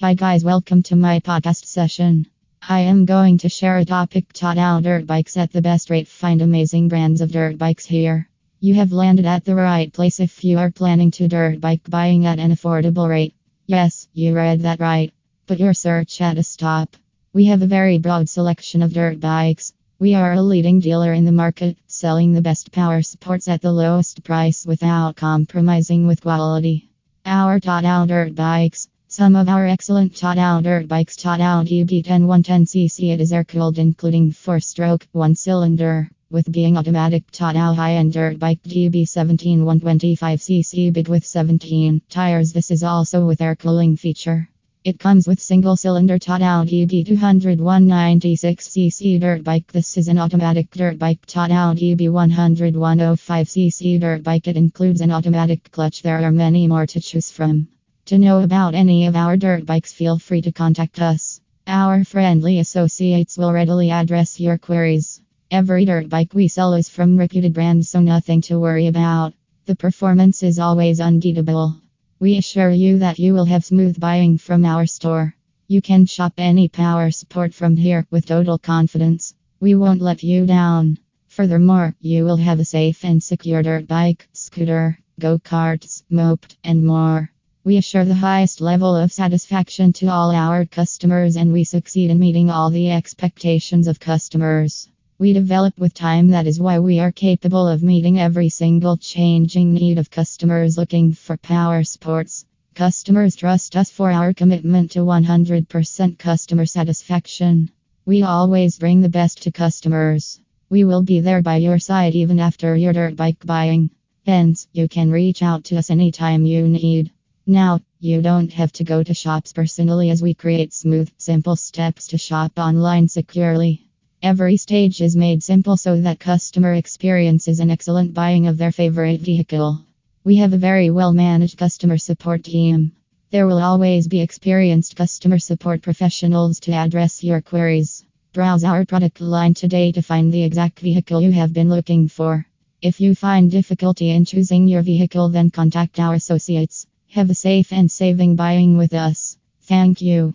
Hi, guys, welcome to my podcast session. I am going to share a topic Taotao dirt bikes at the best rate. Find amazing brands of dirt bikes here. You have landed at the right place if you are planning to dirt bike buying at an affordable rate. Yes, you read that right. Put your search at a stop. We have a very broad selection of dirt bikes. We are a leading dealer in the market, selling the best power sports at the lowest price without compromising with quality. Our Taotao dirt bikes. Some of our excellent taught dirt bikes Taotao EB10 110cc it is air cooled including 4 stroke 1 cylinder with being automatic taught high end dirt bike DB17 125cc big with 17 tires this is also with air cooling feature. It comes with single cylinder Taotao EB 200 196cc dirt bike. This is an automatic dirt bike Taotao EB 100 105cc dirt bike. It includes an automatic clutch. There are many more to choose from. To know about any of our dirt bikes, feel free to contact us. Our friendly associates will readily address your queries. Every dirt bike we sell is from reputed brands, so nothing to worry about. The performance is always unbeatable. We assure you that you will have smooth buying from our store. You can shop any power support from here with total confidence. We won't let you down. Furthermore, you will have a safe and secure dirt bike, scooter, go karts, moped, and more. We assure the highest level of satisfaction to all our customers and we succeed in meeting all the expectations of customers. We develop with time, that is why we are capable of meeting every single changing need of customers looking for power sports. Customers trust us for our commitment to 100% customer satisfaction. We always bring the best to customers. We will be there by your side even after your dirt bike buying. Hence, you can reach out to us anytime you need. Now, you don't have to go to shops personally as we create smooth, simple steps to shop online securely. Every stage is made simple so that customer experiences an excellent buying of their favorite vehicle. We have a very well managed customer support team. There will always be experienced customer support professionals to address your queries. Browse our product line today to find the exact vehicle you have been looking for. If you find difficulty in choosing your vehicle, then contact our associates. Have a safe and saving buying with us. Thank you.